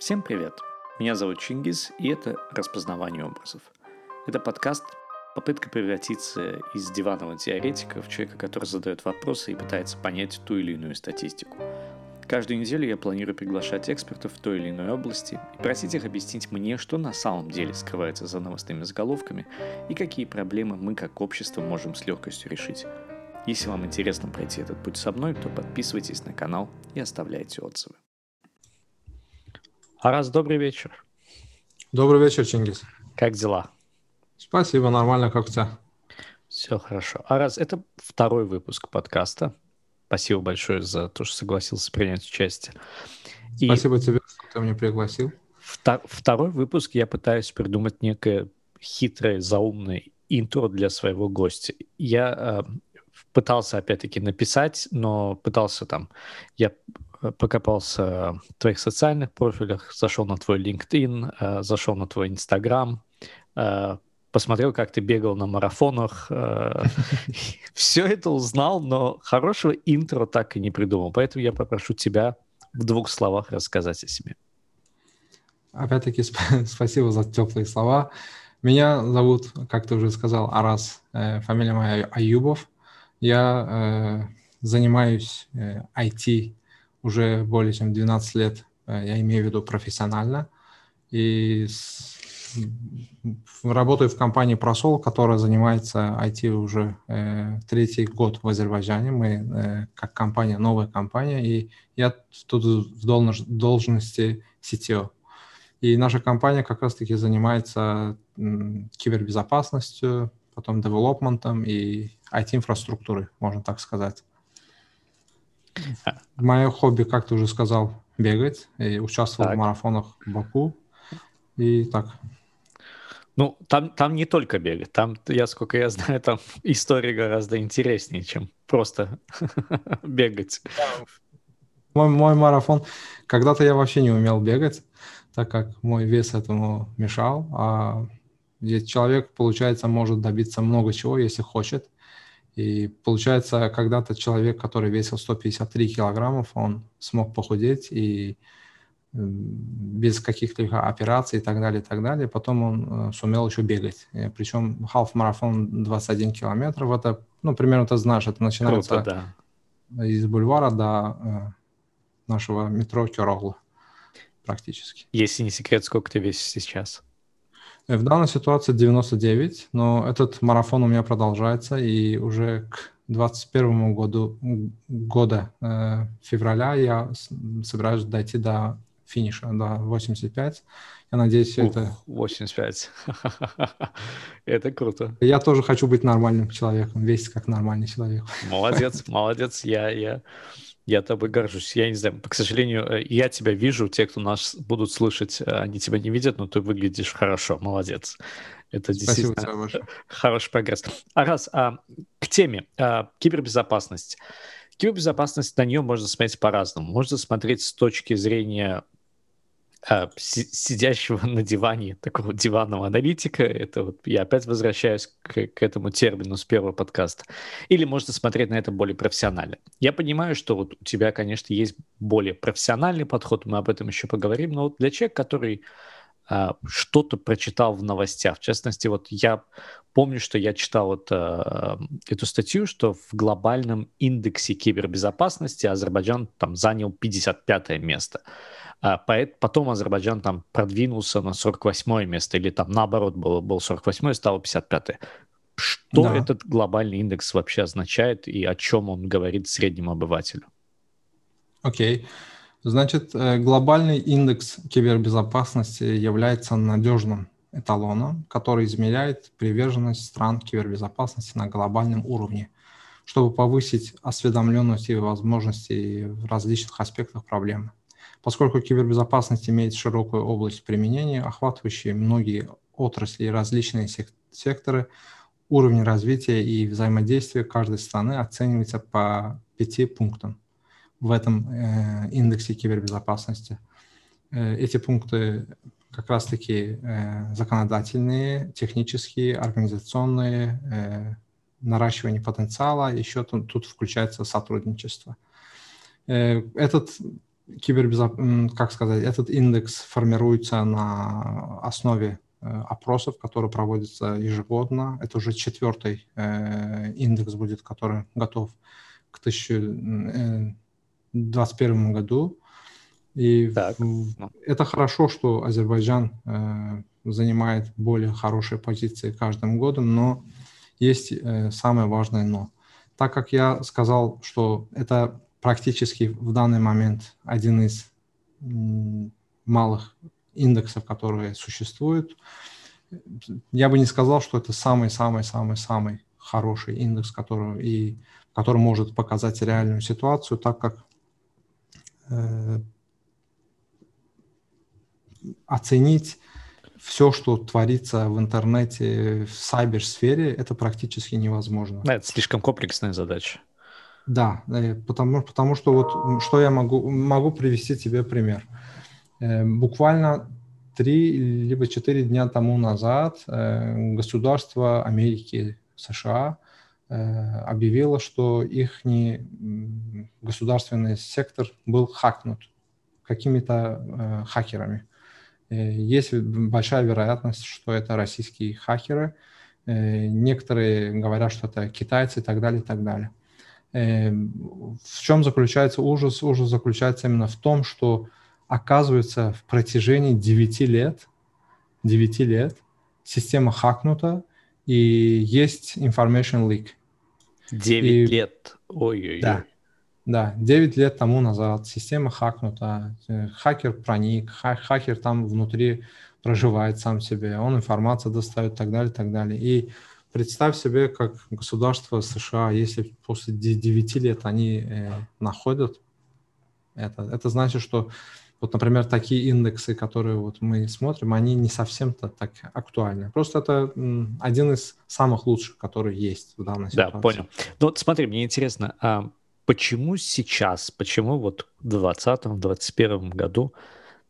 Всем привет! Меня зовут Чингис, и это «Распознавание образов». Это подкаст попытка превратиться из диванного теоретика в человека, который задает вопросы и пытается понять ту или иную статистику. Каждую неделю я планирую приглашать экспертов в той или иной области и просить их объяснить мне, что на самом деле скрывается за новостными заголовками и какие проблемы мы как общество можем с легкостью решить. Если вам интересно пройти этот путь со мной, то подписывайтесь на канал и оставляйте отзывы. Арас, добрый вечер. Добрый вечер, Чингис. Как дела? Спасибо, нормально, как у тебя? Все хорошо. Арас, это второй выпуск подкаста. Спасибо большое за то, что согласился принять участие. И Спасибо тебе, что ты меня пригласил. Втор- второй выпуск я пытаюсь придумать некое хитрое, заумное интро для своего гостя. Я э, пытался, опять-таки, написать, но пытался там... Я покопался в твоих социальных профилях, зашел на твой LinkedIn, э, зашел на твой Instagram, э, посмотрел, как ты бегал на марафонах. Э, Все это узнал, но хорошего интро так и не придумал. Поэтому я попрошу тебя в двух словах рассказать о себе. Опять-таки спасибо за теплые слова. Меня зовут, как ты уже сказал, Арас, фамилия моя Аюбов. Я занимаюсь IT уже более чем 12 лет, э, я имею в виду профессионально. И работаю в компании Просол, которая занимается IT уже э, третий год в Азербайджане. Мы э, как компания, новая компания, и я тут в должности CTO. И наша компания как раз-таки занимается кибербезопасностью, потом девелопментом и IT-инфраструктурой, можно так сказать. Мое хобби, как ты уже сказал, бегать. И участвовал так. в марафонах в Баку. И так. Ну, там, там не только бегать. Там, я, сколько я знаю, там история гораздо интереснее, чем просто бегать. Мой, мой марафон... Когда-то я вообще не умел бегать, так как мой вес этому мешал. А человек, получается, может добиться много чего, если хочет. И получается, когда-то человек, который весил 153 килограммов, он смог похудеть и без каких-либо операций и так далее, и так далее. Потом он э, сумел еще бегать. И, причем half-марафон 21 километров, это, ну, примерно ты знаешь, это начинается Круто, да. из бульвара до э, нашего метро Керогла практически. Если не секрет, сколько ты весишь сейчас? В данной ситуации 99, но этот марафон у меня продолжается, и уже к 21 году, года э, февраля я собираюсь дойти до финиша, до 85. Я надеюсь, Ух, это... 85. это круто. Я тоже хочу быть нормальным человеком, весить как нормальный человек. Молодец, молодец. Я, я я тобой горжусь. Я не знаю, к сожалению, э, я тебя вижу, те, кто нас будут слышать, э, они тебя не видят, но ты выглядишь хорошо, молодец. Это Спасибо действительно хороший прогресс. А раз а, к теме а, кибербезопасность. Кибербезопасность, на нее можно смотреть по-разному. Можно смотреть с точки зрения а, сидящего на диване такого диванного аналитика. Это вот я опять возвращаюсь к, к этому термину с первого подкаста. Или можно смотреть на это более профессионально. Я понимаю, что вот у тебя, конечно, есть более профессиональный подход, мы об этом еще поговорим, но вот для человека, который что-то прочитал в новостях, в частности, вот я помню, что я читал вот, а, эту статью, что в глобальном индексе кибербезопасности Азербайджан там занял 55 место. А потом Азербайджан там продвинулся на 48 место, или там наоборот был, был 48 и стало 55 Что да. этот глобальный индекс вообще означает и о чем он говорит среднему обывателю? Окей. Okay. Значит, э, глобальный индекс кибербезопасности является надежным эталоном, который измеряет приверженность стран кибербезопасности на глобальном уровне, чтобы повысить осведомленность и возможности в различных аспектах проблемы. Поскольку кибербезопасность имеет широкую область применения, охватывающую многие отрасли и различные секторы, уровень развития и взаимодействия каждой страны оценивается по пяти пунктам в этом э, индексе кибербезопасности. Э, эти пункты как раз-таки э, законодательные, технические, организационные, наращивание потенциала, еще тут, тут включается сотрудничество. Этот кибербезоп... как сказать, этот индекс формируется на основе опросов, которые проводятся ежегодно. Это уже четвертый индекс будет, который готов к 2021 году. И так. это хорошо, что Азербайджан занимает более хорошие позиции каждым годом, но есть самое важное но. Так как я сказал, что это практически в данный момент один из малых индексов, которые существуют. Я бы не сказал, что это самый-самый-самый-самый хороший индекс, который, и, который может показать реальную ситуацию, так как э, оценить все, что творится в интернете, в сайберсфере, это практически невозможно. Да, это слишком комплексная задача. Да, э, потому, потому что вот что я могу, могу привести тебе пример. Э, буквально три либо четыре дня тому назад э, государство Америки, США, объявило, что их государственный сектор был хакнут какими-то хакерами. Есть большая вероятность, что это российские хакеры. Некоторые говорят, что это китайцы и так далее, и так далее. В чем заключается ужас? Ужас заключается именно в том, что оказывается в протяжении 9 лет, 9 лет система хакнута и есть information leak. 9 и, лет? Ой-ой-ой. Да, да, 9 лет тому назад система хакнута, э, хакер проник, хакер там внутри проживает сам себе, он информацию достает и так далее, и так далее. И Представь себе, как государство США, если после 9 лет они э, находят это, это значит, что вот, например, такие индексы, которые вот мы смотрим, они не совсем-то так актуальны. Просто это один из самых лучших, которые есть в данной ситуации. Да, понял. Ну вот смотри, мне интересно, а почему сейчас, почему вот в 2020-2021 году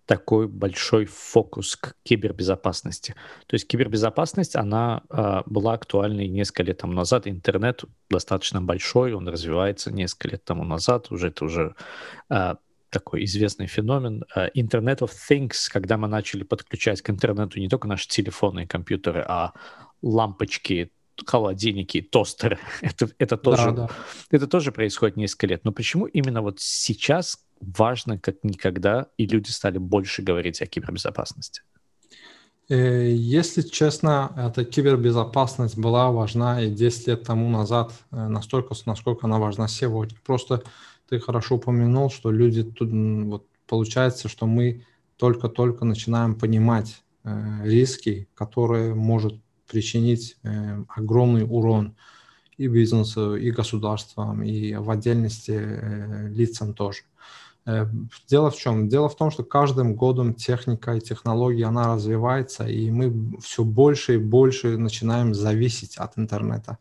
такой большой фокус к кибербезопасности. То есть кибербезопасность, она э, была актуальной несколько лет тому назад. Интернет достаточно большой, он развивается несколько лет тому назад. Уже это уже э, такой известный феномен. Internet of Things, когда мы начали подключать к интернету не только наши телефоны и компьютеры, а лампочки, холодильники, тостеры. это, это, тоже, да, да. это тоже происходит несколько лет. Но почему именно вот сейчас важно как никогда, и люди стали больше говорить о кибербезопасности? Э, если честно, эта кибербезопасность была важна и 10 лет тому назад э, настолько, насколько она важна сегодня. Просто ты хорошо упомянул, что люди тут, вот получается, что мы только-только начинаем понимать э, риски, которые может причинить э, огромный урон и бизнесу, и государствам, и в отдельности э, лицам тоже. Э, дело в чем? Дело в том, что каждым годом техника и технологии, она развивается, и мы все больше и больше начинаем зависеть от интернета.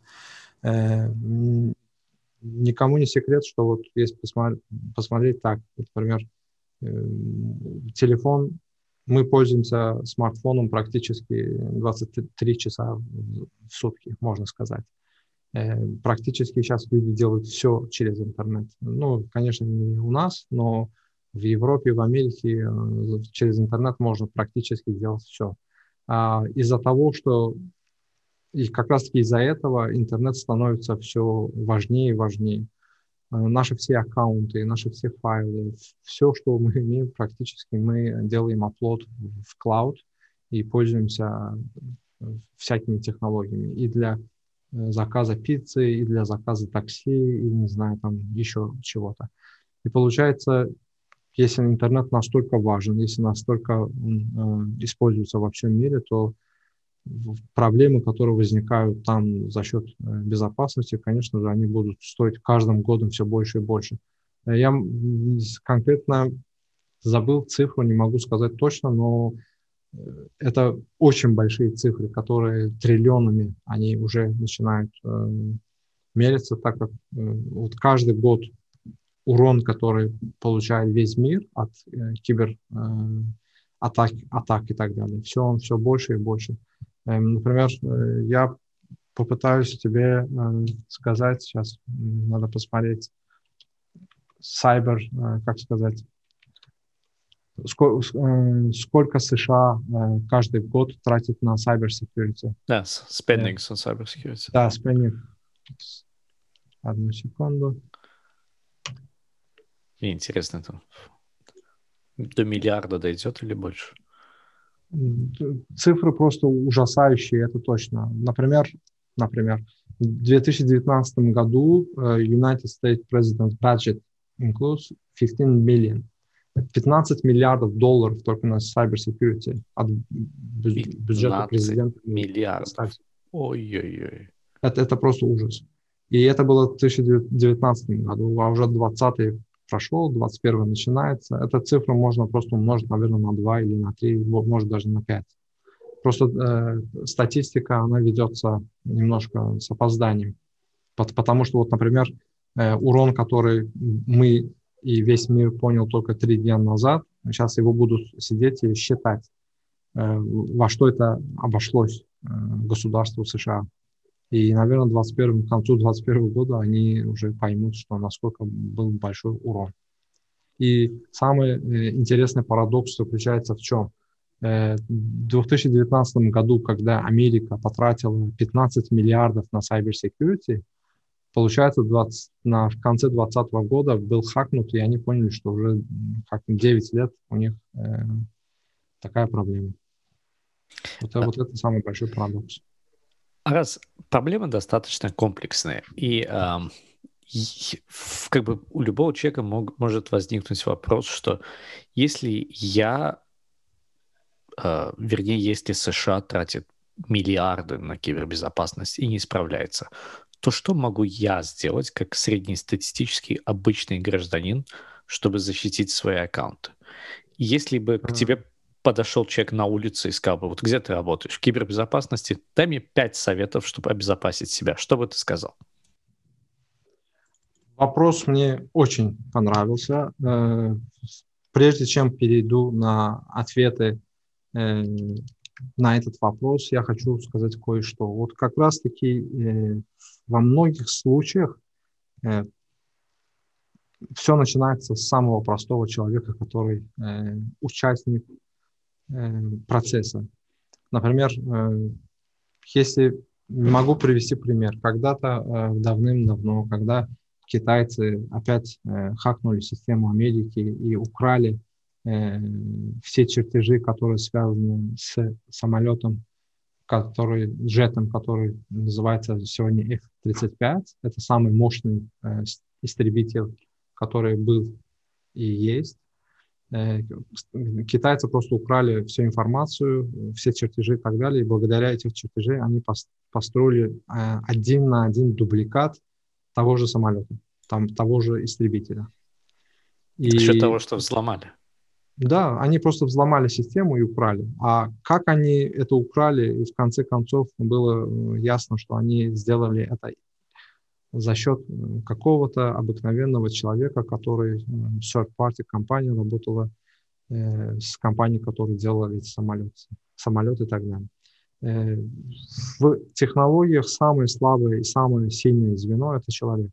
Э, никому не секрет, что вот если посмотреть, посмотреть так, например, э, телефон, мы пользуемся смартфоном практически 23 часа в сутки, можно сказать. Э, практически сейчас люди делают все через интернет. Ну, конечно, не у нас, но в Европе, в Америке э, через интернет можно практически делать все. А из-за того, что и как раз-таки из-за этого интернет становится все важнее и важнее. Э, наши все аккаунты, наши все файлы, все, что мы имеем, практически мы делаем оплот в клауд и пользуемся всякими технологиями. И для Э, заказа пиццы, и для заказа такси, и не знаю, там еще чего-то. И получается, если интернет настолько важен, если настолько он э, используется во всем мире, то проблемы, которые возникают там за счет э, безопасности, конечно же, они будут стоить каждым годом все больше и больше. Э, я конкретно забыл цифру, не могу сказать точно, но это очень большие цифры, которые триллионами, они уже начинают э, мериться, так как э, вот каждый год урон, который получает весь мир от э, кибер э, атак, атак и так далее, все он все больше и больше. Э, например, э, я попытаюсь тебе э, сказать, сейчас надо посмотреть, cyber, э, как сказать, сколько США каждый год тратит на cyber security. Да, spending on cyber security. Да, spending. Одну секунду. Мне интересно, это до миллиарда дойдет или больше? Цифры просто ужасающие, это точно. Например, например, в 2019 году United States President Budget includes 15 million 15 миллиардов долларов только на cyber security от бюджета президента. миллиардов. Ой-ой-ой. Это, это просто ужас. И это было в 2019 году, а уже 20 прошел, 21 начинается. Эта цифра можно просто умножить, наверное, на 2 или на 3, может даже на 5. Просто э, статистика, она ведется немножко с опозданием. Потому что, вот, например, э, урон, который мы и весь мир понял только три дня назад. Сейчас его будут сидеть и считать, э, во что это обошлось э, государству США. И, наверное, 21, к концу 2021 года они уже поймут, что насколько был большой урон. И самый э, интересный парадокс заключается в чем? В 2019 году, когда Америка потратила 15 миллиардов на cyber security, Получается, 20, на, в конце 2020 года был хакнут, и они поняли, что уже как 9 лет у них э, такая проблема. Вот, да. вот это самый большой парадокс. Раз проблема достаточно комплексная, и, э, и как бы у любого человека мог, может возникнуть вопрос, что если я, э, вернее, если США тратит миллиарды на кибербезопасность и не справляется, то что могу я сделать как среднестатистический обычный гражданин, чтобы защитить свои аккаунты? Если бы к тебе подошел человек на улице и сказал бы, вот где ты работаешь, в кибербезопасности, дай мне пять советов, чтобы обезопасить себя. Что бы ты сказал? Вопрос мне очень понравился. Э, прежде чем перейду на ответы э, на этот вопрос, я хочу сказать кое-что. Вот как раз-таки э, во многих случаях все начинается с самого простого человека, который э, участник процесса. Например, э, если могу привести пример, когда-то э, давным-давно, когда китайцы опять э, хакнули систему Америки и украли э, все чертежи, которые связаны с самолетом который, джетом, который называется сегодня F-35. Это самый мощный э, истребитель, который был и есть. Э, китайцы просто украли всю информацию, все чертежи и так далее, и благодаря этих чертежей они построили э, один на один дубликат того же самолета, там, того же истребителя. И... За счет того, что взломали. Да, они просто взломали систему и украли. А как они это украли, и в конце концов было э, ясно, что они сделали это за счет какого-то обыкновенного человека, который third-party компании работала э, с компанией, которая делала эти самолеты, самолеты и так далее. Э, в технологиях самое слабое и самое сильное звено – это человек.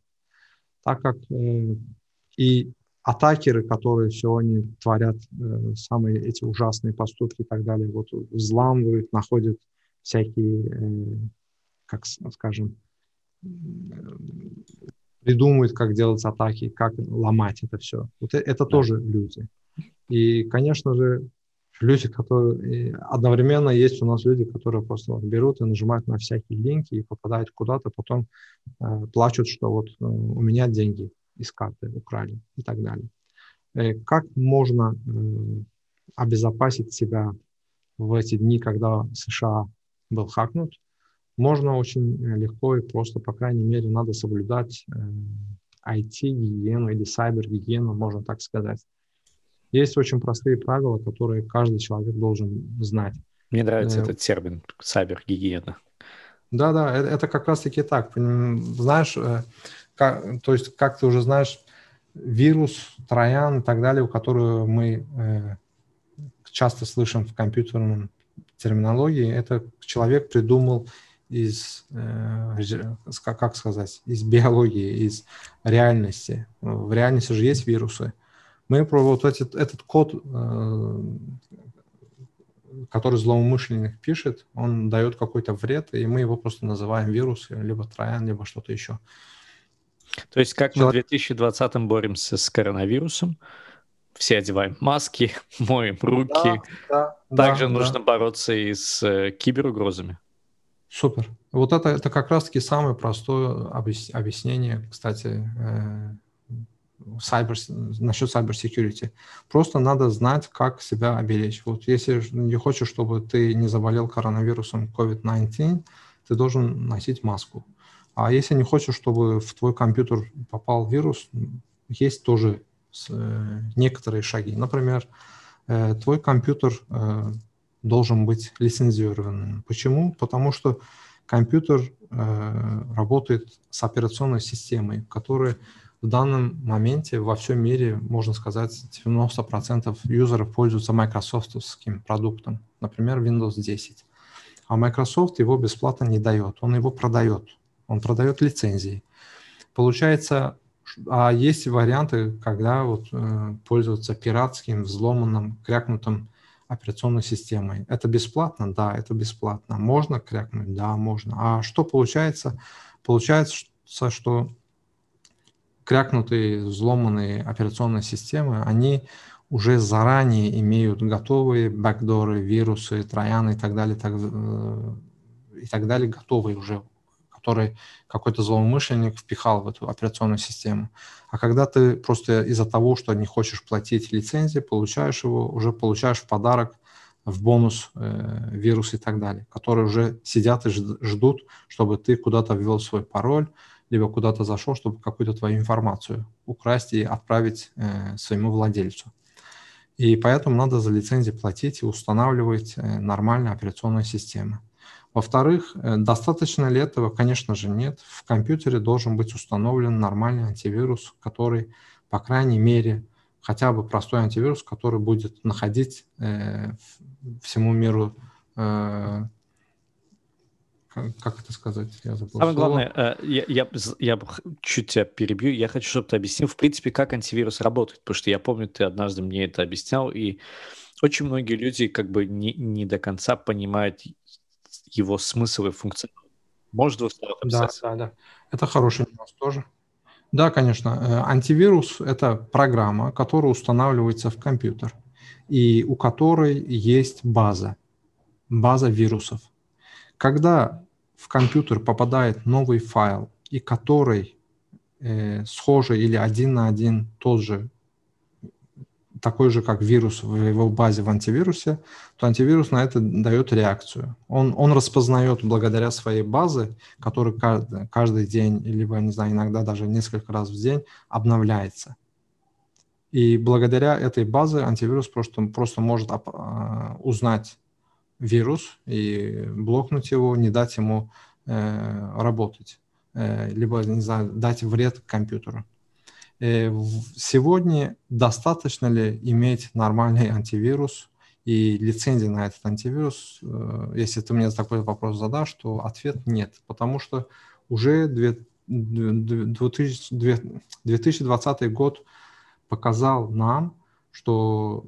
Так как э, и атакеры, которые сегодня творят э, самые эти ужасные поступки и так далее, вот взламывают, находят всякие, э, как скажем, придумывают, как делать атаки, как ломать это все. Вот это, это тоже люди. И, конечно же, люди, которые одновременно есть у нас люди, которые просто вот берут и нажимают на всякие линки и попадают куда-то, потом э, плачут, что вот э, у меня деньги из карты украли и так далее. Э, как можно э, обезопасить себя в эти дни, когда США был хакнут? Можно очень легко и просто, по крайней мере, надо соблюдать IT-гигиену или сайбер-гигиену, можно так сказать. Есть очень простые правила, которые каждый человек должен знать. Мне нравится э, этот термин сайбер-гигиена. Да, да, это, это как раз-таки так. Знаешь, как, то есть, как ты уже знаешь, вирус, троян и так далее, у которого мы э, часто слышим в компьютерном терминологии, это человек придумал из, э, как сказать, из биологии, из реальности. В реальности же есть вирусы. Мы про вот этот, этот код, э, который злоумышленник пишет, он дает какой-то вред, и мы его просто называем вирус, либо троян, либо что-то еще. То есть как Человек... мы в 2020 боремся с коронавирусом, все одеваем маски, моем руки. Да, да, Также да, нужно да. бороться и с э, киберугрозами. Супер. Вот это, это как раз-таки самое простое объяснение, кстати, э, cyber, насчет cyber security. Просто надо знать, как себя оберечь. Вот если не хочешь, чтобы ты не заболел коронавирусом COVID-19, ты должен носить маску. А если не хочешь, чтобы в твой компьютер попал вирус, есть тоже э, некоторые шаги. Например, э, твой компьютер должен быть лицензированным. Почему? Потому что компьютер работает с операционной системой, которая в данном моменте во всем мире, можно сказать, 90% юзеров пользуются майкрософтовским продуктом, например, Windows 10. А Microsoft его бесплатно не дает, он его продает он продает лицензии. Получается, а есть варианты, когда вот, э, пользоваться пиратским, взломанным, крякнутым операционной системой. Это бесплатно? Да, это бесплатно. Можно крякнуть? Да, можно. А что получается? Получается, что крякнутые, взломанные операционные системы, они уже заранее имеют готовые бэкдоры, вирусы, трояны и так далее, так, э, и так далее, готовые уже который какой-то злоумышленник впихал в эту операционную систему. А когда ты просто из-за того, что не хочешь платить лицензии, получаешь его, уже получаешь в подарок, в бонус э, вирус и так далее, которые уже сидят и ждут, чтобы ты куда-то ввел свой пароль, либо куда-то зашел, чтобы какую-то твою информацию украсть и отправить э, своему владельцу. И поэтому надо за лицензии платить и устанавливать э, нормальные операционные системы. Во-вторых, э, достаточно ли этого? Конечно же нет. В компьютере должен быть установлен нормальный антивирус, который, по крайней мере, хотя бы простой антивирус, который будет находить э, всему миру э, как это сказать? Я забыл Самое слово. главное, э, я, я, я чуть тебя перебью, я хочу, чтобы ты объяснил, в принципе, как антивирус работает, потому что я помню, ты однажды мне это объяснял, и очень многие люди как бы не, не до конца понимают его смысл и функционал. Может слов Да, да, да. Это хороший нюанс тоже. Да, конечно. Э, антивирус – это программа, которая устанавливается в компьютер, и у которой есть база, база вирусов. Когда в компьютер попадает новый файл, и который э, схожий или один на один тот же такой же, как вирус в его базе в антивирусе, то антивирус на это дает реакцию. Он, он распознает благодаря своей базе, которая каждый, каждый день, либо, не знаю, иногда даже несколько раз в день обновляется. И благодаря этой базе антивирус просто, просто может а, узнать вирус и блокнуть его, не дать ему э, работать, э, либо, не знаю, дать вред компьютеру. Э, сегодня достаточно ли иметь нормальный антивирус и лицензии на этот антивирус? Э, если ты мне такой вопрос задашь, то ответ нет, потому что уже 2020 год показал нам, что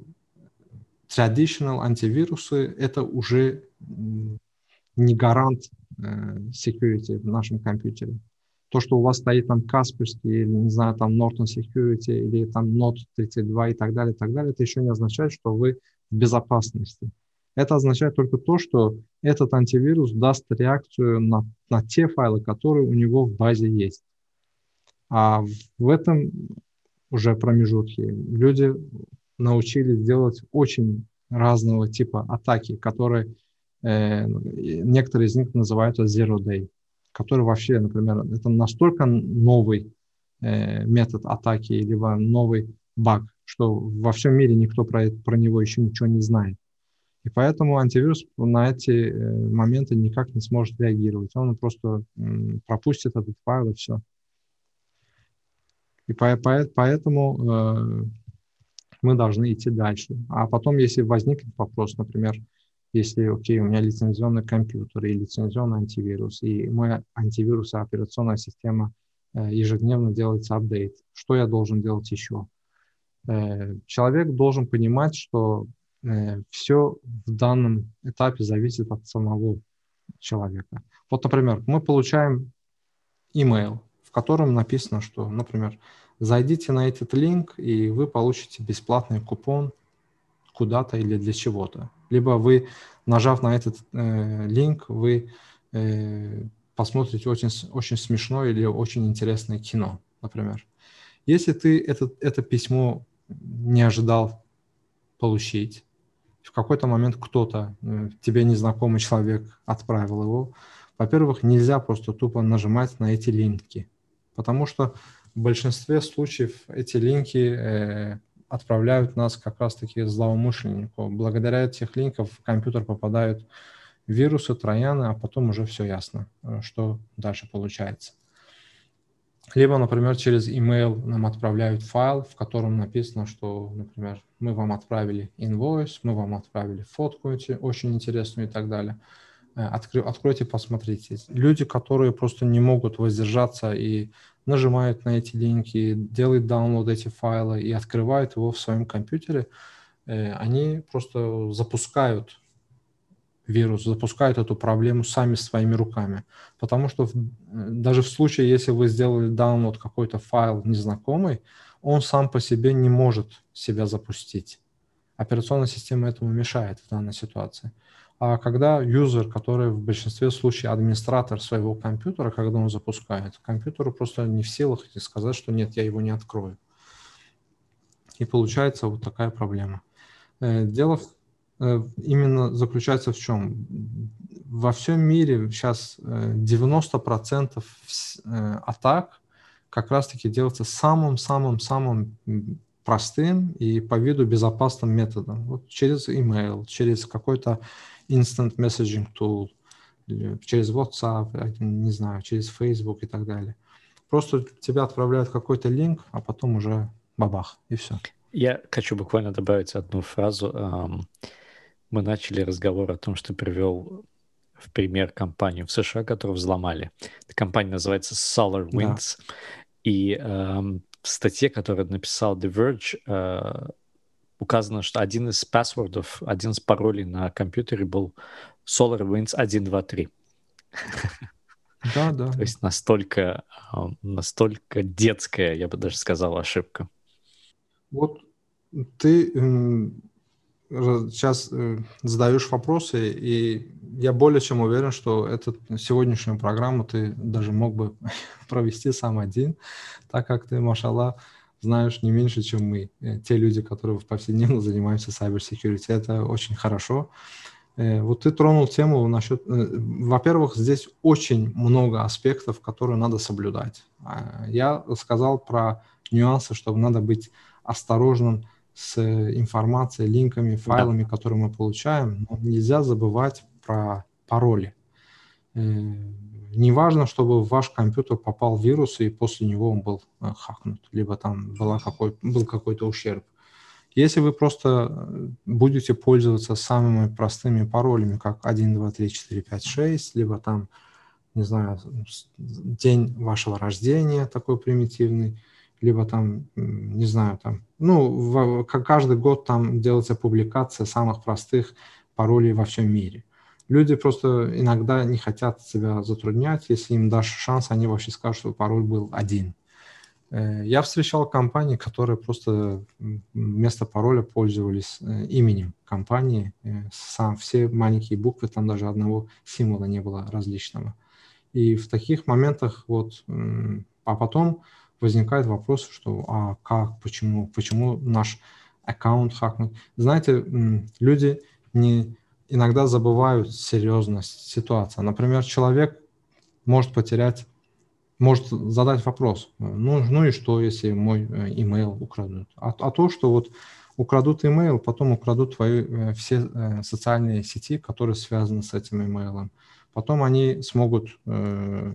traditional антивирусы это уже не гарант э, security в нашем компьютере то, что у вас стоит там Касперский, или, не знаю, там Norton Security, или там Note 32 и так далее, и так далее, это еще не означает, что вы в безопасности. Это означает только то, что этот антивирус даст реакцию на, на те файлы, которые у него в базе есть. А в этом уже промежутке люди научились делать очень разного типа атаки, которые э, некоторые из них называют zero day который вообще, например, это настолько новый э, метод атаки, либо новый баг, что во всем мире никто про, это, про него еще ничего не знает. И поэтому антивирус на эти э, моменты никак не сможет реагировать. Он просто пропустит этот файл и все. И по, по, поэтому э, мы должны идти дальше. А потом, если возникнет вопрос, например, если, окей, у меня лицензионный компьютер и лицензионный антивирус, и мой антивирус и операционная система э, ежедневно делается апдейт, что я должен делать еще? Э, человек должен понимать, что э, все в данном этапе зависит от самого человека. Вот, например, мы получаем email, в котором написано, что, например, зайдите на этот линк, и вы получите бесплатный купон куда-то или для чего-то. Либо вы, нажав на этот э, линк, вы э, посмотрите очень, очень смешное или очень интересное кино, например. Если ты это, это письмо не ожидал получить, в какой-то момент кто-то, э, тебе незнакомый человек отправил его, во-первых, нельзя просто тупо нажимать на эти линки, потому что в большинстве случаев эти линки э, отправляют нас как раз-таки злоумышленнику. Благодаря этих линков в компьютер попадают вирусы, трояны, а потом уже все ясно, э, что дальше получается. Либо, например, через email нам отправляют файл, в котором написано, что, например, мы вам отправили invoice, мы вам отправили фотку очень интересную и так далее. Э, откройте, посмотрите. Люди, которые просто не могут воздержаться и нажимают на эти линки, делают download эти файлы и открывают его в своем компьютере, э, они просто запускают вирус, запускают эту проблему сами своими руками. Потому что в, даже в случае, если вы сделали download какой-то файл незнакомый, он сам по себе не может себя запустить. Операционная система этому мешает в данной ситуации. А когда юзер, который в большинстве случаев администратор своего компьютера, когда он запускает, компьютеру просто не в силах сказать, что нет, я его не открою. И получается вот такая проблема. Э, дело э, именно заключается в чем? Во всем мире сейчас 90% э, атак как раз-таки делается самым-самым-самым простым и по виду безопасным методом. Вот через email, через какой-то instant messaging tool, через WhatsApp, не знаю, через Facebook и так далее. Просто тебя отправляют какой-то линк, а потом уже бабах, и все. Я хочу буквально добавить одну фразу. Мы начали разговор о том, что привел в пример компанию в США, которую взломали. Эта компания называется SolarWinds. Да. И в статье, которую написал The Verge, э, указано, что один из паспортов, один из паролей на компьютере был SolarWinds 123. Да, да. То есть настолько, настолько детская, я бы даже сказал, ошибка. Вот ты сейчас э, задаешь вопросы, и я более чем уверен, что эту сегодняшнюю программу ты даже мог бы провести сам один, так как ты, машалла, знаешь не меньше, чем мы, э, те люди, которые повседневно занимаемся cyber security. Это очень хорошо. Э, вот ты тронул тему насчет... Э, во-первых, здесь очень много аспектов, которые надо соблюдать. А, я сказал про нюансы, что надо быть осторожным с информацией, линками, файлами, да. которые мы получаем. Но нельзя забывать про пароли не важно, чтобы в ваш компьютер попал вирус, и после него он был э, хакнут, либо там была какой, был какой-то ущерб. Если вы просто э, будете пользоваться самыми простыми паролями, как 1, 2, 3, 4, 5, 6, либо там, не знаю, день вашего рождения такой примитивный, либо там, не знаю, там, ну, в, каждый год там делается публикация самых простых паролей во всем мире. Люди просто иногда не хотят себя затруднять. Если им дашь шанс, они вообще скажут, что пароль был один. Э, я встречал компании, которые просто вместо пароля пользовались э, именем компании. Э, сам, все маленькие буквы, там даже одного символа не было различного. И в таких моментах вот, а потом возникает вопрос, что а как, почему, почему наш аккаунт хакнут. Знаете, люди не иногда забывают серьезность ситуации. Например, человек может потерять, может задать вопрос, ну, ну и что, если мой э, имейл украдут? А, а то, что вот украдут имейл, потом украдут твои э, все э, социальные сети, которые связаны с этим имейлом. Потом они смогут э,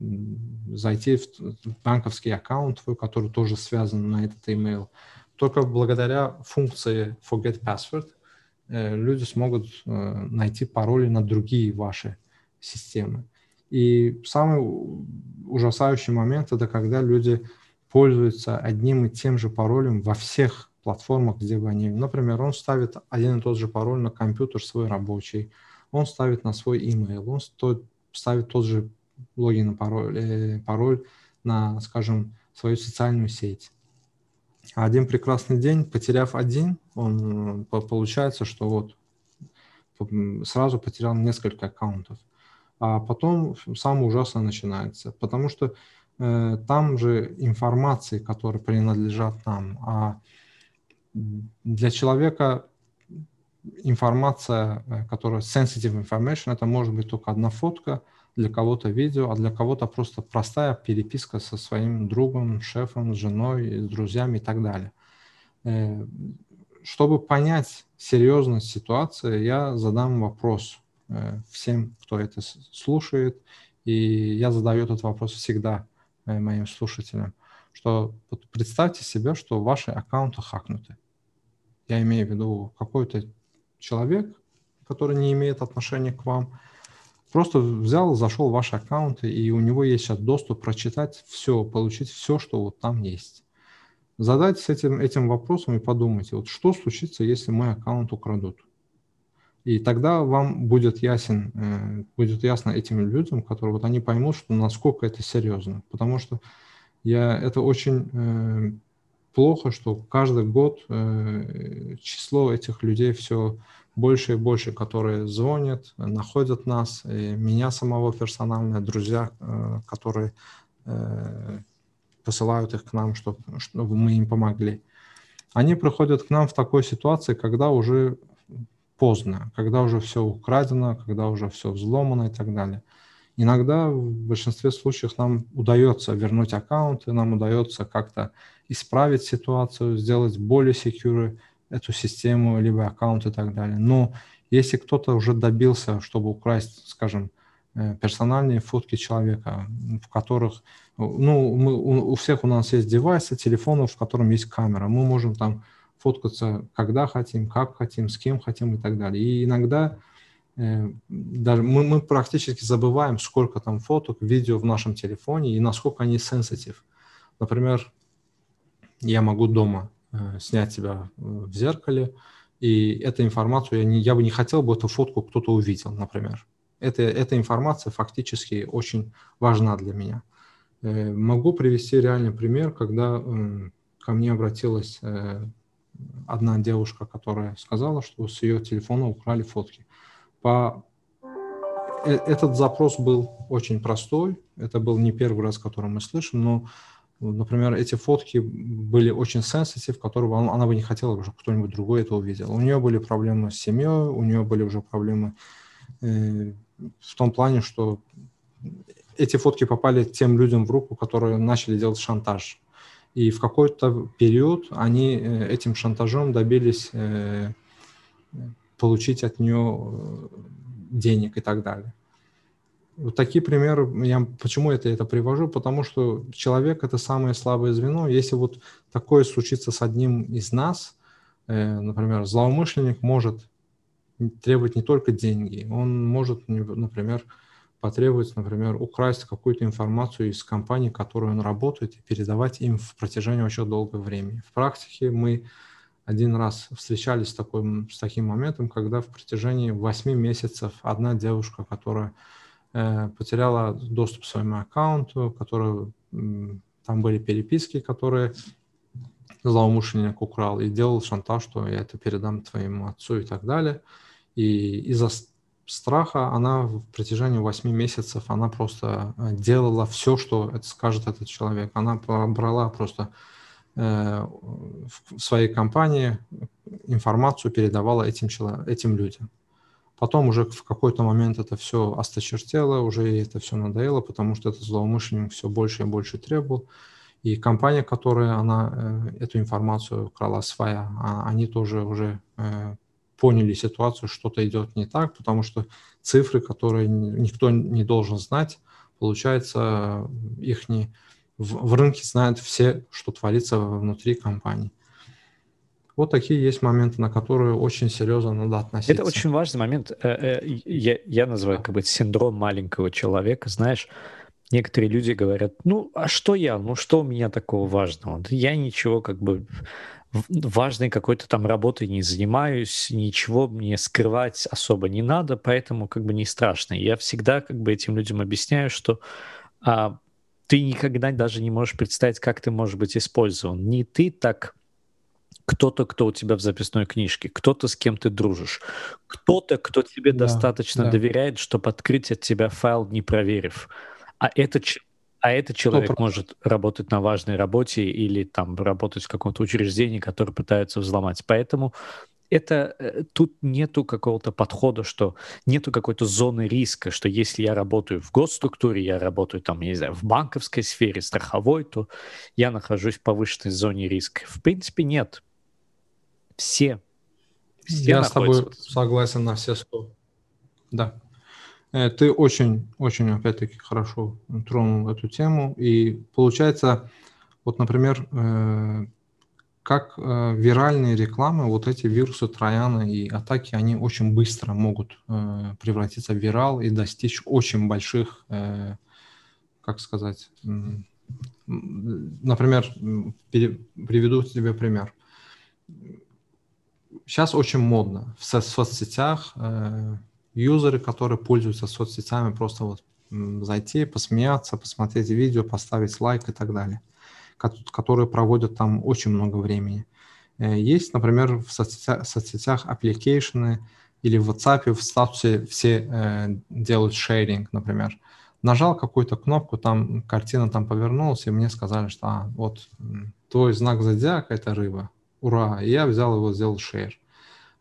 зайти в банковский аккаунт твой, который тоже связан на этот имейл. Только благодаря функции forget password – люди смогут э, найти пароли на другие ваши системы. И самый ужасающий момент это когда люди пользуются одним и тем же паролем во всех платформах, где бы они... Например, он ставит один и тот же пароль на компьютер свой рабочий, он ставит на свой email, он ставит тот же логин и пароль, э, пароль на, скажем, свою социальную сеть. Один прекрасный день, потеряв один, он получается, что вот сразу потерял несколько аккаунтов. А потом самое ужасное начинается, потому что э, там же информации, которые принадлежат нам, а для человека информация, э, которая sensitive information, это может быть только одна фотка, для кого-то видео, а для кого-то просто простая переписка со своим другом, шефом, женой, с друзьями и так далее. Э, чтобы понять серьезность ситуации, я задам вопрос э, всем, кто это слушает, и я задаю этот вопрос всегда моим слушателям, что представьте себе, что ваши аккаунты хакнуты я имею в виду какой-то человек, который не имеет отношения к вам, просто взял, зашел в ваши аккаунты, и у него есть сейчас доступ прочитать все, получить все, что вот там есть. Задайтесь этим, этим вопросом и подумайте, вот что случится, если мой аккаунт украдут. И тогда вам будет ясен, э, будет ясно этим людям, которые вот они поймут, что насколько это серьезно. Потому что я это очень э, плохо, что каждый год э, число этих людей все больше и больше, которые звонят, находят нас, и меня самого персонально, друзья, э, которые э, посылают их к нам, чтобы, мы им помогли. Они приходят к нам в такой ситуации, когда уже поздно, когда уже все украдено, когда уже все взломано и так далее. Иногда в большинстве случаев нам удается вернуть аккаунты, нам удается как-то исправить ситуацию, сделать более secure эту систему, либо аккаунт и так далее. Но если кто-то уже добился, чтобы украсть, скажем, э, персональные фотки человека, в которых, ну, мы, у, у всех у нас есть девайсы, телефоны, в котором есть камера, мы можем там фоткаться, когда хотим, как хотим, с кем хотим и так далее. И иногда э, даже мы, мы практически забываем, сколько там фоток, видео в нашем телефоне и насколько они сенситив. Например, я могу дома э, снять себя э, в зеркале, и эту информацию я, не, я бы не хотел бы эту фотку кто-то увидел, например. Это, эта информация фактически очень важна для меня. Э, могу привести реальный пример, когда э, ко мне обратилась э, одна девушка, которая сказала, что с ее телефона украли фотки. По э, этот запрос был очень простой, это был не первый раз, который мы слышим, но Например, эти фотки были очень сенситив, которого она, она бы не хотела, чтобы кто-нибудь другой это увидел. У нее были проблемы с семьей, у нее были уже проблемы э, в том плане, что эти фотки попали тем людям в руку, которые начали делать шантаж. И в какой-то период они э, этим шантажом добились э, получить от нее э, денег и так далее. Вот такие примеры, я почему это, это привожу? Потому что человек – это самое слабое звено. Если вот такое случится с одним из нас, э, например, злоумышленник может требовать не только деньги, он может, например, потребовать, например, украсть какую-то информацию из компании, в которой он работает, и передавать им в протяжении очень долгого времени. В практике мы один раз встречались с, такой, с таким моментом, когда в протяжении 8 месяцев одна девушка, которая потеряла доступ к своему аккаунту, который, там были переписки, которые злоумышленник украл и делал шантаж, что я это передам твоему отцу и так далее. И из-за страха она в протяжении 8 месяцев, она просто э, делала все, что скажет этот человек. Она брала просто э, в своей компании информацию, передавала этим, этим людям. Потом уже в какой-то момент это все осточертело, уже ей это все надоело, потому что этот злоумышленник все больше и больше требовал. И компания, которая она э, эту информацию крала своя, а, они тоже уже э, поняли ситуацию, что-то идет не так, потому что цифры, которые никто не должен знать, получается, их не в, в рынке знают все, что творится внутри компании. Вот такие есть моменты, на которые очень серьезно надо относиться. Это очень важный момент. Э, э, я, я называю как бы синдром маленького человека. Знаешь, некоторые люди говорят, ну, а что я, ну, что у меня такого важного? Я ничего как бы важной какой-то там работой не занимаюсь, ничего мне скрывать особо не надо, поэтому как бы не страшно. Я всегда как бы этим людям объясняю, что а, ты никогда даже не можешь представить, как ты можешь быть использован. Не ты так кто-то, кто у тебя в записной книжке, кто-то, с кем ты дружишь, кто-то, кто тебе да, достаточно да. доверяет, чтобы открыть от тебя файл, не проверив. А этот, а этот человек 100%. может работать на важной работе или там работать в каком-то учреждении, которое пытаются взломать. Поэтому это э, тут нету какого-то подхода, что нету какой-то зоны риска, что если я работаю в госструктуре, я работаю там, я не знаю, в банковской сфере, страховой, то я нахожусь в повышенной зоне риска. В принципе, нет. Все. все я с тобой согласен на все сто. Да. Э, ты очень, очень, опять-таки, хорошо тронул эту тему. И получается, вот, например, э, как э, виральные рекламы, вот эти вирусы, трояны и атаки, они очень быстро могут э, превратиться в вирал и достичь очень больших, э, как сказать, э, например, пере, приведу тебе пример. Сейчас очень модно в со соцсетях э, юзеры, которые пользуются соцсетями, просто вот зайти, посмеяться, посмотреть видео, поставить лайк и так далее которые проводят там очень много времени. Э, есть, например, в соцсетях, соцсетях application ы или в WhatsApp в статусе все э, делают sharing, например. Нажал какую-то кнопку, там картина там повернулась, и мне сказали, что а, вот твой знак зодиака – это рыба. Ура! Я взял его, сделал шейр.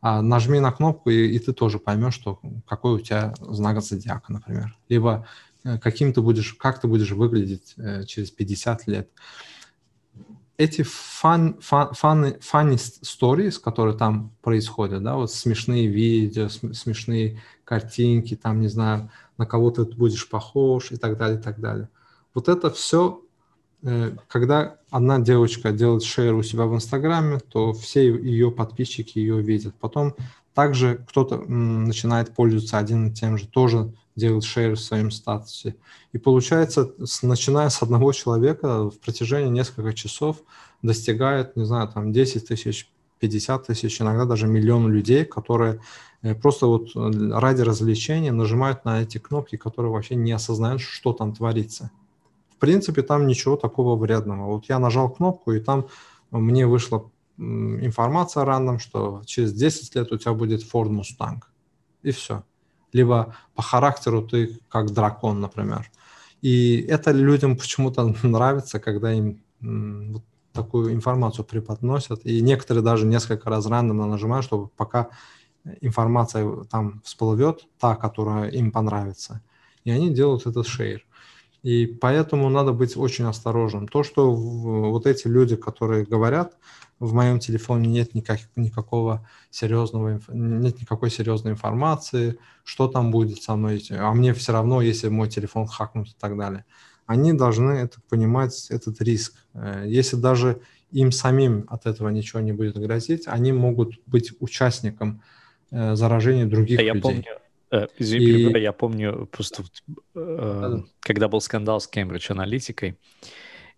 А нажми на кнопку, и, и ты тоже поймешь, что какой у тебя знак зодиака, например. Либо э, каким ты будешь, как ты будешь выглядеть э, через 50 лет эти фан, фан, фан, funny stories, которые там происходят, да, вот смешные видео, смешные картинки, там, не знаю, на кого ты будешь похож и так далее, и так далее. Вот это все, когда одна девочка делает шейр у себя в Инстаграме, то все ее подписчики ее видят. Потом также кто-то начинает пользоваться один и тем же, тоже делает шейр в своем статусе. И получается, с, начиная с одного человека в протяжении нескольких часов достигает, не знаю, там 10 тысяч, 50 тысяч, иногда даже миллион людей, которые э, просто вот э, ради развлечения нажимают на эти кнопки, которые вообще не осознают, что там творится. Принципе, там ничего такого вредного. Вот я нажал кнопку, и там мне вышла информация рандом, что через 10 лет у тебя будет Ford Mustang. И все либо по характеру ты как дракон, например. И это людям почему-то нравится, когда им вот такую информацию преподносят. И некоторые даже несколько раз рандомно нажимают, чтобы пока информация там всплывет, та, которая им понравится. И они делают этот шейр. И поэтому надо быть очень осторожным. То, что вот эти люди, которые говорят, в моем телефоне нет никак, никакого серьезного, нет никакой серьезной информации, что там будет со мной, а мне все равно, если мой телефон хакнут и так далее. Они должны это понимать, этот риск. Э, если даже им самим от этого ничего не будет грозить, они могут быть участником э, заражения других а я людей. Помню, э, извини, и... я помню просто, э, когда был скандал с Кембридж аналитикой,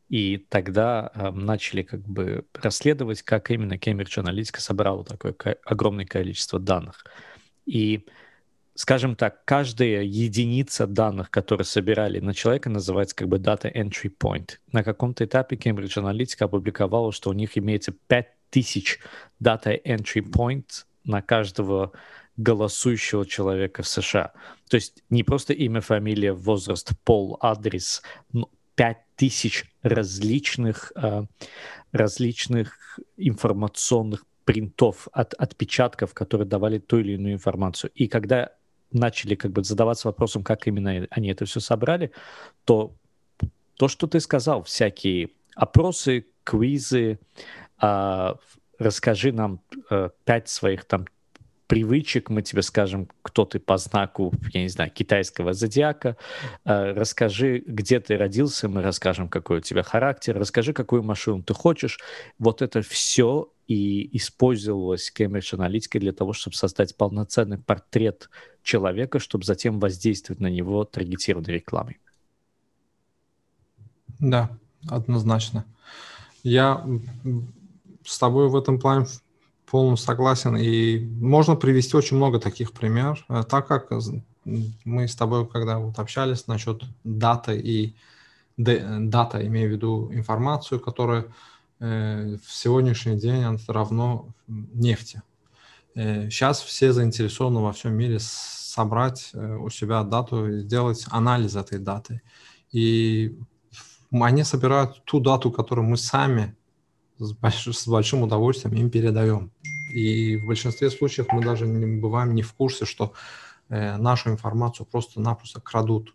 и тогда э, начали как бы расследовать, как именно Cambridge Analytica собрала такое огромное количество данных. И, скажем так, каждая единица данных, которые собирали на человека, называется как бы data entry point. На каком-то этапе Cambridge Analytica опубликовала, что у них имеется 5000 data entry point на каждого голосующего человека в США. То есть не просто имя, фамилия, возраст, пол, адрес, но 5000 различных, э, различных информационных принтов, от, отпечатков, которые давали ту или иную информацию. И когда начали как бы задаваться вопросом, как именно они это все собрали, то то, что ты сказал, всякие опросы, квизы, э, расскажи нам э, пять своих там привычек, мы тебе скажем, кто ты по знаку, я не знаю, китайского зодиака, э, расскажи, где ты родился, мы расскажем, какой у тебя характер, расскажи, какую машину ты хочешь. Вот это все и использовалось Cambridge Analytica для того, чтобы создать полноценный портрет человека, чтобы затем воздействовать на него таргетированной рекламой. Да, однозначно. Я с тобой в этом плане полностью согласен. И можно привести очень много таких примеров, э, так как мы с тобой, когда вот общались насчет даты и дата, имею в виду информацию, которая э, в сегодняшний день равно нефти. Э, сейчас все заинтересованы во всем мире собрать э, у себя дату и сделать анализ этой даты. И они собирают ту дату, которую мы сами с, больш, с большим удовольствием им передаем. И в большинстве случаев мы даже не бываем не в курсе, что э, нашу информацию просто-напросто крадут.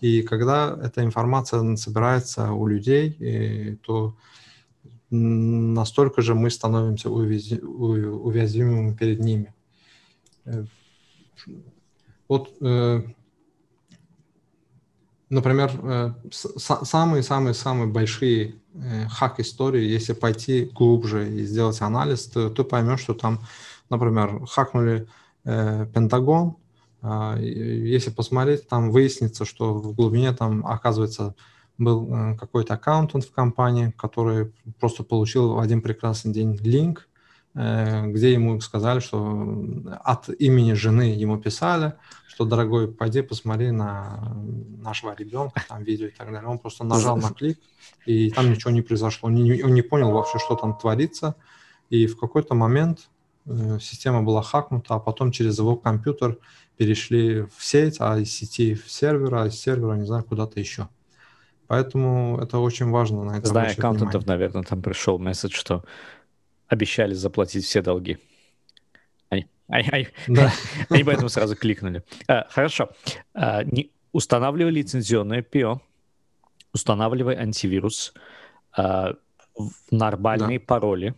И когда эта информация собирается у людей, э, то настолько же мы становимся уязвимыми перед ними. Э, вот, э, например, самые-самые-самые большие хак истории, если пойти глубже и сделать анализ, то ты поймешь, что там, например, хакнули Пентагон, а, если посмотреть, там выяснится, что в глубине там, оказывается, был э, какой-то аккаунтант в компании, который просто получил в один прекрасный день линк, э, где ему сказали, что от имени жены ему писали, что, дорогой, пойди посмотри на нашего ребенка, там видео и так далее. Он просто нажал на клик, и там ничего не произошло. Он не, он не понял вообще, что там творится. И в какой-то момент э, система была хакнута, а потом через его компьютер перешли в сеть, а из сети в сервер, а из сервера, не знаю, куда-то еще. Поэтому это очень важно на это Зная аккаунтантов, наверное, там пришел месседж, что обещали заплатить все долги. Они, они, они, да. они поэтому сразу кликнули. А, хорошо. А, не, устанавливай лицензионное PO, устанавливай антивирус, а, нормальные да. пароли,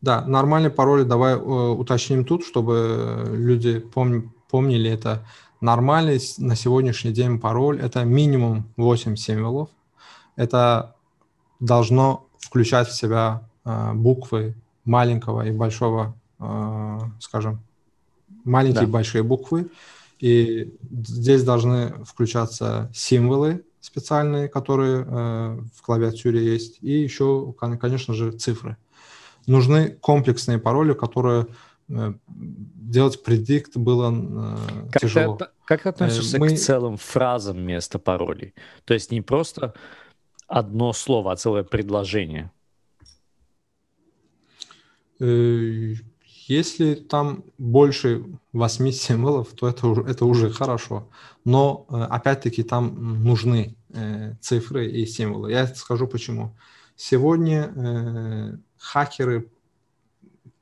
да, нормальные пароли давай э, уточним тут, чтобы люди пом- помнили это. Нормальный на сегодняшний день пароль – это минимум 8 символов. Это должно включать в себя буквы маленького и большого, э, скажем, маленькие да. и большие буквы. И здесь должны включаться символы специальные, которые э, в клавиатуре есть, и еще, конечно же, цифры нужны комплексные пароли, которые э, делать предикт было э, как тяжело. Ты, как ты относишься Мы... к целым фразам вместо паролей? То есть не просто одно слово, а целое предложение? Если там больше восьми символов, то это, это уже хорошо. Но, опять-таки, там нужны цифры и символы. Я скажу почему. Сегодня хакеры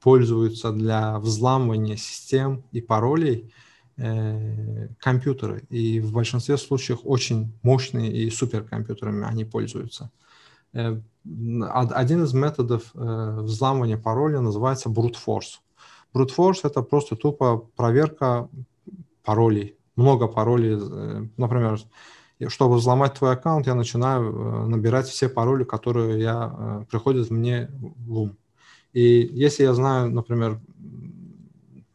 пользуются для взламывания систем и паролей э, компьютеры. И в большинстве случаев очень мощные и суперкомпьютерами они пользуются. Э, один из методов э, взламывания пароля называется brute force. Brute force это просто тупо проверка паролей. Много паролей. Э, например, чтобы взломать твой аккаунт, я начинаю э, набирать все пароли, которые я, приходят мне в ум. И если я знаю, например,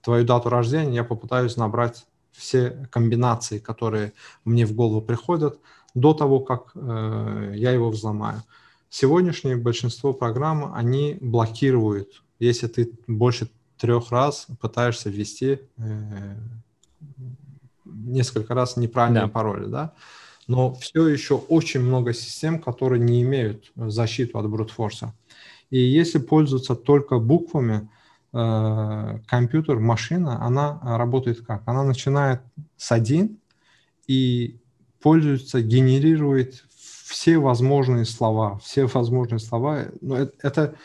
твою дату рождения, я попытаюсь набрать все комбинации, которые мне в голову приходят, до того, как э, я его взломаю. Сегодняшнее большинство программ, они блокируют, если ты больше трех раз пытаешься ввести э, несколько раз неправильные да. пароли, да, но все еще очень много систем, которые не имеют защиту от брутфорса. И если пользоваться только буквами, э, компьютер, машина, она работает как? Она начинает с один и пользуется, генерирует все возможные слова, все возможные слова. Но это, это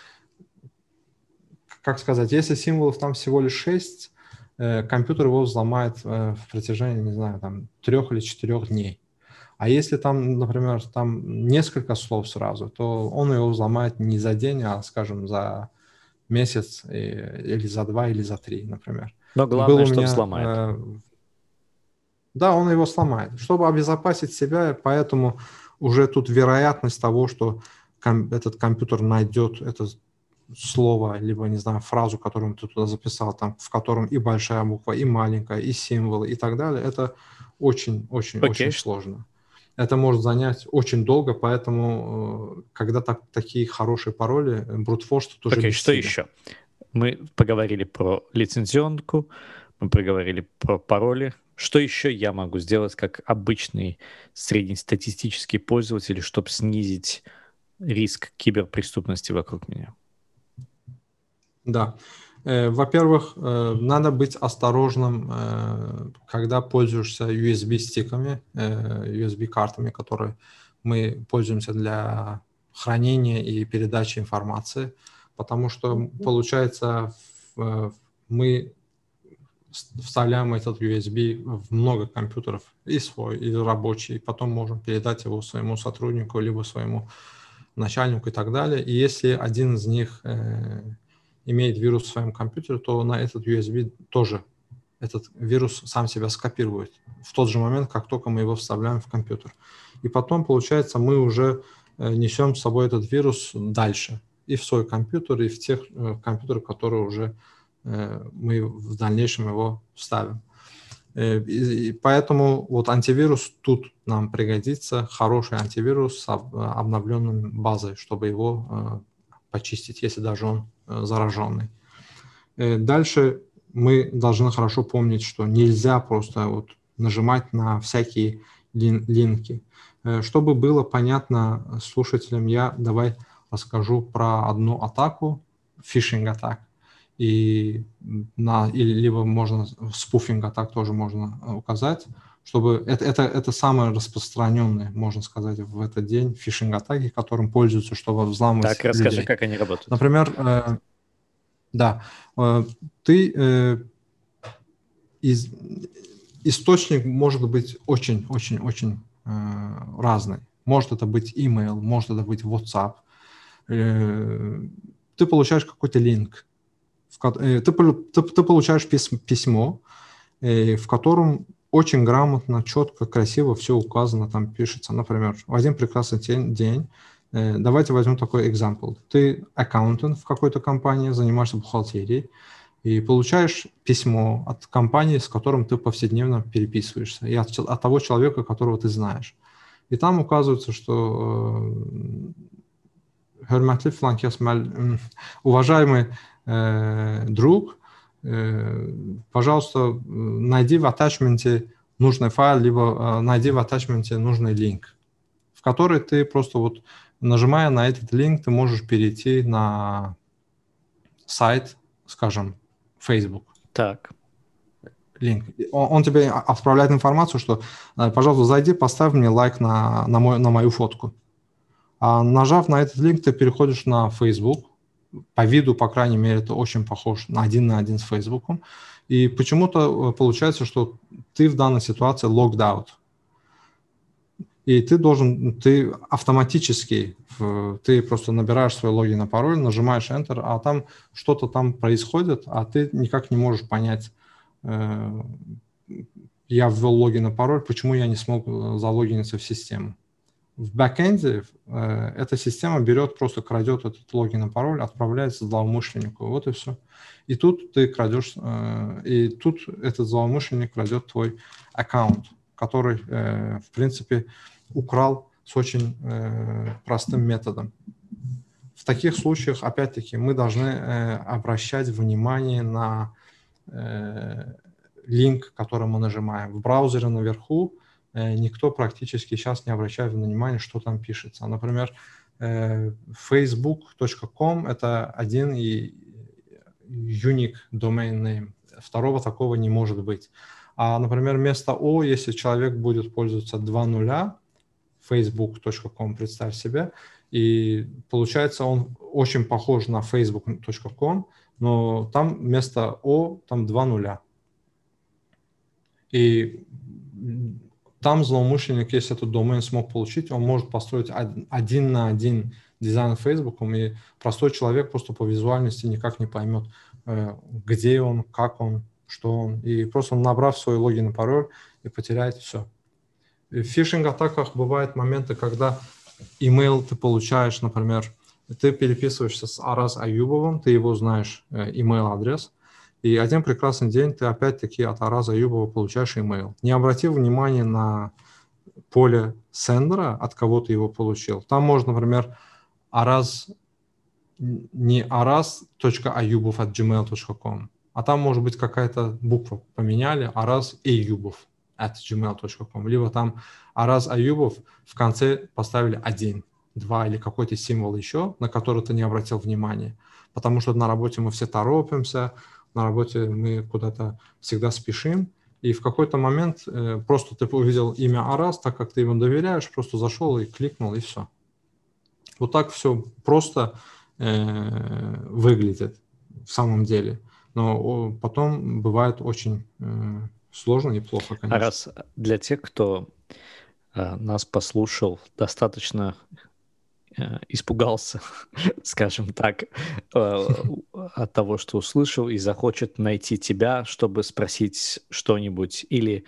как сказать, если символов там всего лишь шесть, э, компьютер его взломает э, в протяжении, не знаю, там трех или четырех дней. А если там, например, там несколько слов сразу, то он его взломает не за день, а, скажем, за месяц или за два, или за три, например. Но главное, Был что меня, сломает. Э, да, он его сломает. Чтобы обезопасить себя, поэтому уже тут вероятность того, что ком- этот компьютер найдет это слово, либо, не знаю, фразу, которую ты туда записал, там, в котором и большая буква, и маленькая, и символы, и так далее, это очень-очень-очень okay. сложно. это может занять очень долго, поэтому когда так, такие хорошие пароли, брутфорс тут уже... Окей, okay, что еще? Мы поговорили про лицензионку, мы поговорили про пароли. Что еще я могу сделать как обычный среднестатистический пользователь, чтобы снизить риск киберпреступности вокруг меня? Да. Э, во-первых, э, надо быть осторожным, э, когда пользуешься USB-стиками, USB-картами, которые мы пользуемся для хранения и передачи информации, потому что, получается, мы вставляем этот USB в много компьютеров, и свой, и рабочий, и потом можем передать его своему сотруднику, либо своему начальнику и так далее. И если один из них э, имеет вирус в своем компьютере, то на этот USB тоже этот вирус сам себя скопирует в тот же момент, как только мы его вставляем в компьютер. И потом, получается, мы уже э, несем с собой этот вирус дальше и в свой компьютер, и в тех э, компьютерах, которые уже мы в дальнейшем его вставим. Э, и поэтому вот антивирус тут нам пригодится, хороший антивирус с обновленной базой, чтобы его э, почистить, если даже он зараженный. Дальше мы должны хорошо помнить, что нельзя просто вот нажимать на всякие линки. Чтобы было понятно слушателям, я давай расскажу про одну атаку, фишинг-атак и на, или либо можно спуфинг атак тоже можно э, указать, чтобы это, это, это самое распространенное, можно сказать, в этот день фишинг атаки, которым пользуются, чтобы взламывать Так, расскажи, людей. как они работают. Например, э, да, э, ты э, из, источник может быть очень-очень-очень э, разный. Может это быть email, может это быть WhatsApp. Э, ты получаешь какой-то линк, ты, ты, ты получаешь письмо, э, в котором очень грамотно, четко, красиво все указано, там пишется. Например, в один прекрасный день, э, давайте возьмем такой example. Ты аккаунтент в какой-то компании, занимаешься бухгалтерией, и получаешь письмо от компании, с которым ты повседневно переписываешься, и от, от того человека, которого ты знаешь. И там указывается, что фланкес, уважаемый Э, друг, э, пожалуйста, найди в атачменте нужный файл, либо э, найди в атачменте нужный линк, в который ты просто вот нажимая на этот линк, ты можешь перейти на сайт, скажем, Facebook. Так. Линк. Он, он тебе отправляет информацию, что, пожалуйста, зайди, поставь мне лайк на, на, мой, на мою фотку. А нажав на этот линк, ты переходишь на Facebook, по виду, по крайней мере, это очень похож на один на один с Фейсбуком. И почему-то э, получается, что ты в данной ситуации logged out. И ты должен, ты автоматически, ты просто набираешь свой логин и пароль, нажимаешь Enter, а там что-то там происходит, а ты никак не можешь понять, э, я ввел логин и пароль, почему я не смог э, залогиниться в систему. В бэкэнде э, эта система берет, просто крадет этот логин и пароль, отправляется злоумышленнику. Вот и все. И тут ты крадешь, э, и тут этот злоумышленник крадет твой аккаунт, который, э, в принципе, украл с очень э, простым методом. В таких случаях, опять-таки, мы должны э, обращать внимание на э, линк, который мы нажимаем. В браузере наверху никто практически сейчас не обращает внимания, что там пишется. Например, э, facebook.com – это один и unique domain name. Второго такого не может быть. А, например, вместо «о», если человек будет пользоваться два нуля, facebook.com, представь себе, и получается он очень похож на facebook.com, но там вместо «о» там два нуля. И там злоумышленник, если этот домен смог получить, он может построить один на один дизайн Фейсбуком, и простой человек просто по визуальности никак не поймет, э, где он, как он, что он. И просто набрав свой логин и пароль, и потеряет все. И в фишинг-атаках бывают моменты, когда email ты получаешь, например, ты переписываешься с Араз Аюбовым, ты его знаешь, э, email адрес, и один прекрасный день ты опять-таки от Араза Юбова получаешь имейл. Не обратив внимания на поле сендера, от кого ты его получил. Там можно, например, araz, не araz.ayubov at gmail.com, а там может быть какая-то буква поменяли, araz ayubov at gmail.com, либо там araz ayubov в конце поставили один, два или какой-то символ еще, на который ты не обратил внимания, потому что на работе мы все торопимся, на работе мы куда-то всегда спешим, и в какой-то момент э, просто ты увидел имя Арас, так как ты ему доверяешь, просто зашел и кликнул, и все. Вот так все просто э, выглядит в самом деле. Но потом бывает очень э, сложно и плохо, конечно. Арас, для тех, кто э, нас послушал достаточно испугался, скажем так, э, от того, что услышал, и захочет найти тебя, чтобы спросить что-нибудь, или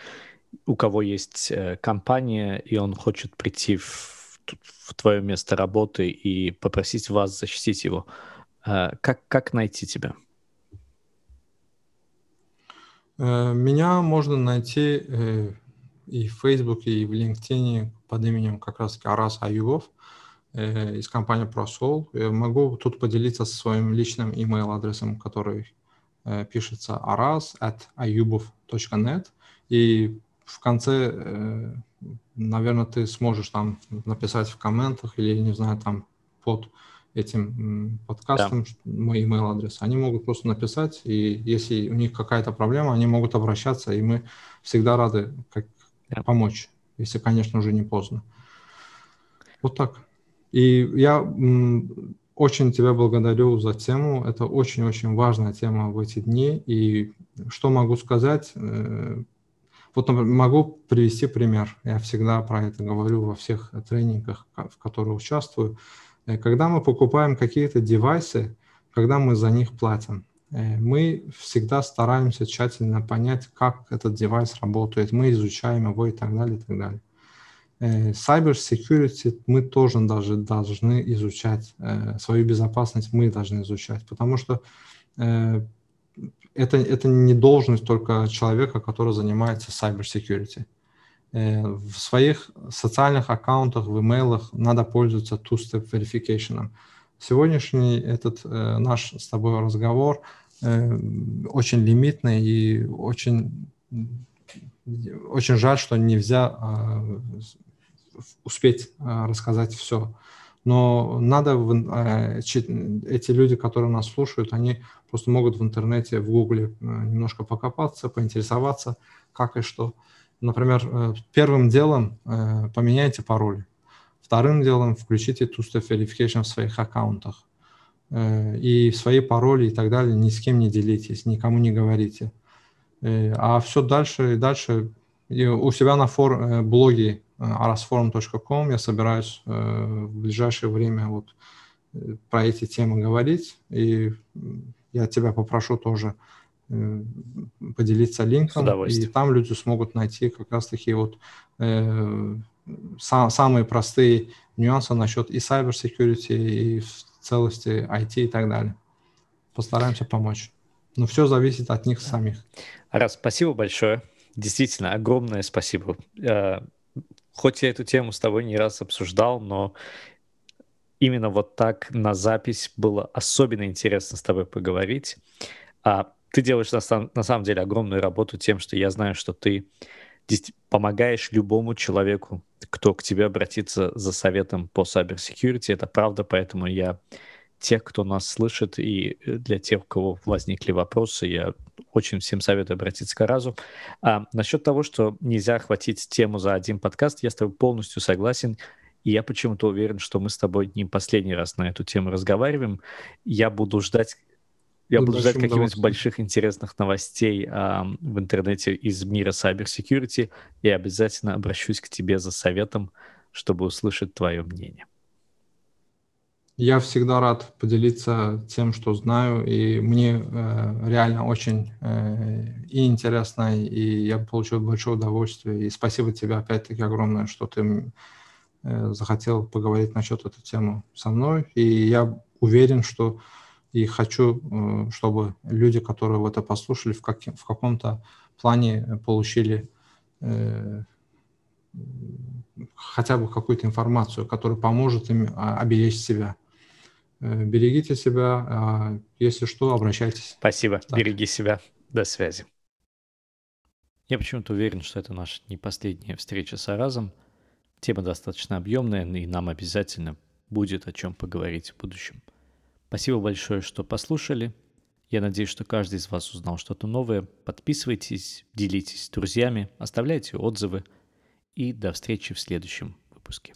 у кого есть э, компания, и он хочет прийти в, в твое место работы и попросить вас защитить его. Как, как найти тебя? Меня можно найти и в Фейсбуке, и в LinkedIn под именем как раз Арас Аюгов. Э, из компании ProSol. Я могу тут поделиться своим личным email-адресом, который э, пишется aras at ayubov.net. И в конце, э, наверное, ты сможешь там написать в комментах или, не знаю, там под этим подкастом да. мой email адрес. Они могут просто написать, и если у них какая-то проблема, они могут обращаться, и мы всегда рады как, да. помочь, если, конечно, уже не поздно. Вот так. И я очень тебя благодарю за тему. Это очень-очень важная тема в эти дни. И что могу сказать? Э, вот могу привести пример. Я всегда про это говорю во всех тренингах, в которых участвую. Э, когда мы покупаем какие-то девайсы, когда мы за них платим, э, мы всегда стараемся тщательно понять, как этот девайс работает. Мы изучаем его и так далее, и так далее. Э, cyber security мы тоже даже должны изучать, э, свою безопасность мы должны изучать, потому что э, это, это не должность только человека, который занимается cyber security. В своих социальных аккаунтах, в имейлах надо пользоваться two-step verification. Сегодняшний этот наш с тобой разговор очень лимитный и очень очень жаль, что нельзя а, успеть а, рассказать все. Но надо, а, эти люди, которые нас слушают, они просто могут в интернете, в Гугле а, немножко покопаться, поинтересоваться, как и что. Например, э, первым делом э, поменяйте пароль. Вторым делом включите two-step verification в своих аккаунтах. Э, и свои пароли и так далее ни с кем не делитесь, никому не говорите. А все дальше и дальше. И у себя на фор, блоге arasforum.com. Я собираюсь э, в ближайшее время вот э, про эти темы говорить, и я тебя попрошу тоже э, поделиться линком, и там люди смогут найти как раз-таки вот э, сам, самые простые нюансы насчет и cyber security, и в целости IT и так далее. Постараемся помочь. Но все зависит от них самих. Раз, спасибо большое. Действительно, огромное спасибо хоть я эту тему с тобой не раз обсуждал, но именно вот так на запись было особенно интересно с тобой поговорить. А ты делаешь на, на самом деле огромную работу тем, что я знаю, что ты помогаешь любому человеку, кто к тебе обратится за советом по cybersecurity. Это правда, поэтому я тех, кто нас слышит, и для тех, у кого возникли вопросы, я очень всем советую обратиться к Разу. А, насчет того, что нельзя охватить тему за один подкаст, я с тобой полностью согласен. И я почему-то уверен, что мы с тобой не последний раз на эту тему разговариваем. Я буду ждать я буду ждать каких-нибудь больших интересных новостей а, в интернете из мира cyber security и обязательно обращусь к тебе за советом, чтобы услышать твое мнение. Я всегда рад поделиться тем, что знаю, и мне э, реально очень э, и интересно, и я получил большое удовольствие. И спасибо тебе опять-таки огромное, что ты э, захотел поговорить насчет этой темы со мной. И я уверен, что и хочу, э, чтобы люди, которые это послушали, в, как, в каком-то плане получили э, хотя бы какую-то информацию, которая поможет им а, оберечь себя. Э, берегите себя. А, если что, обращайтесь. Спасибо. Так. Береги себя. До связи. Я почему-то уверен, что это наша не последняя встреча с Аразом. Тема достаточно объемная, и нам обязательно будет о чем поговорить в будущем. Спасибо большое, что послушали. Я надеюсь, что каждый из вас узнал что-то новое. Подписывайтесь, делитесь с друзьями, оставляйте отзывы. И до встречи в следующем выпуске.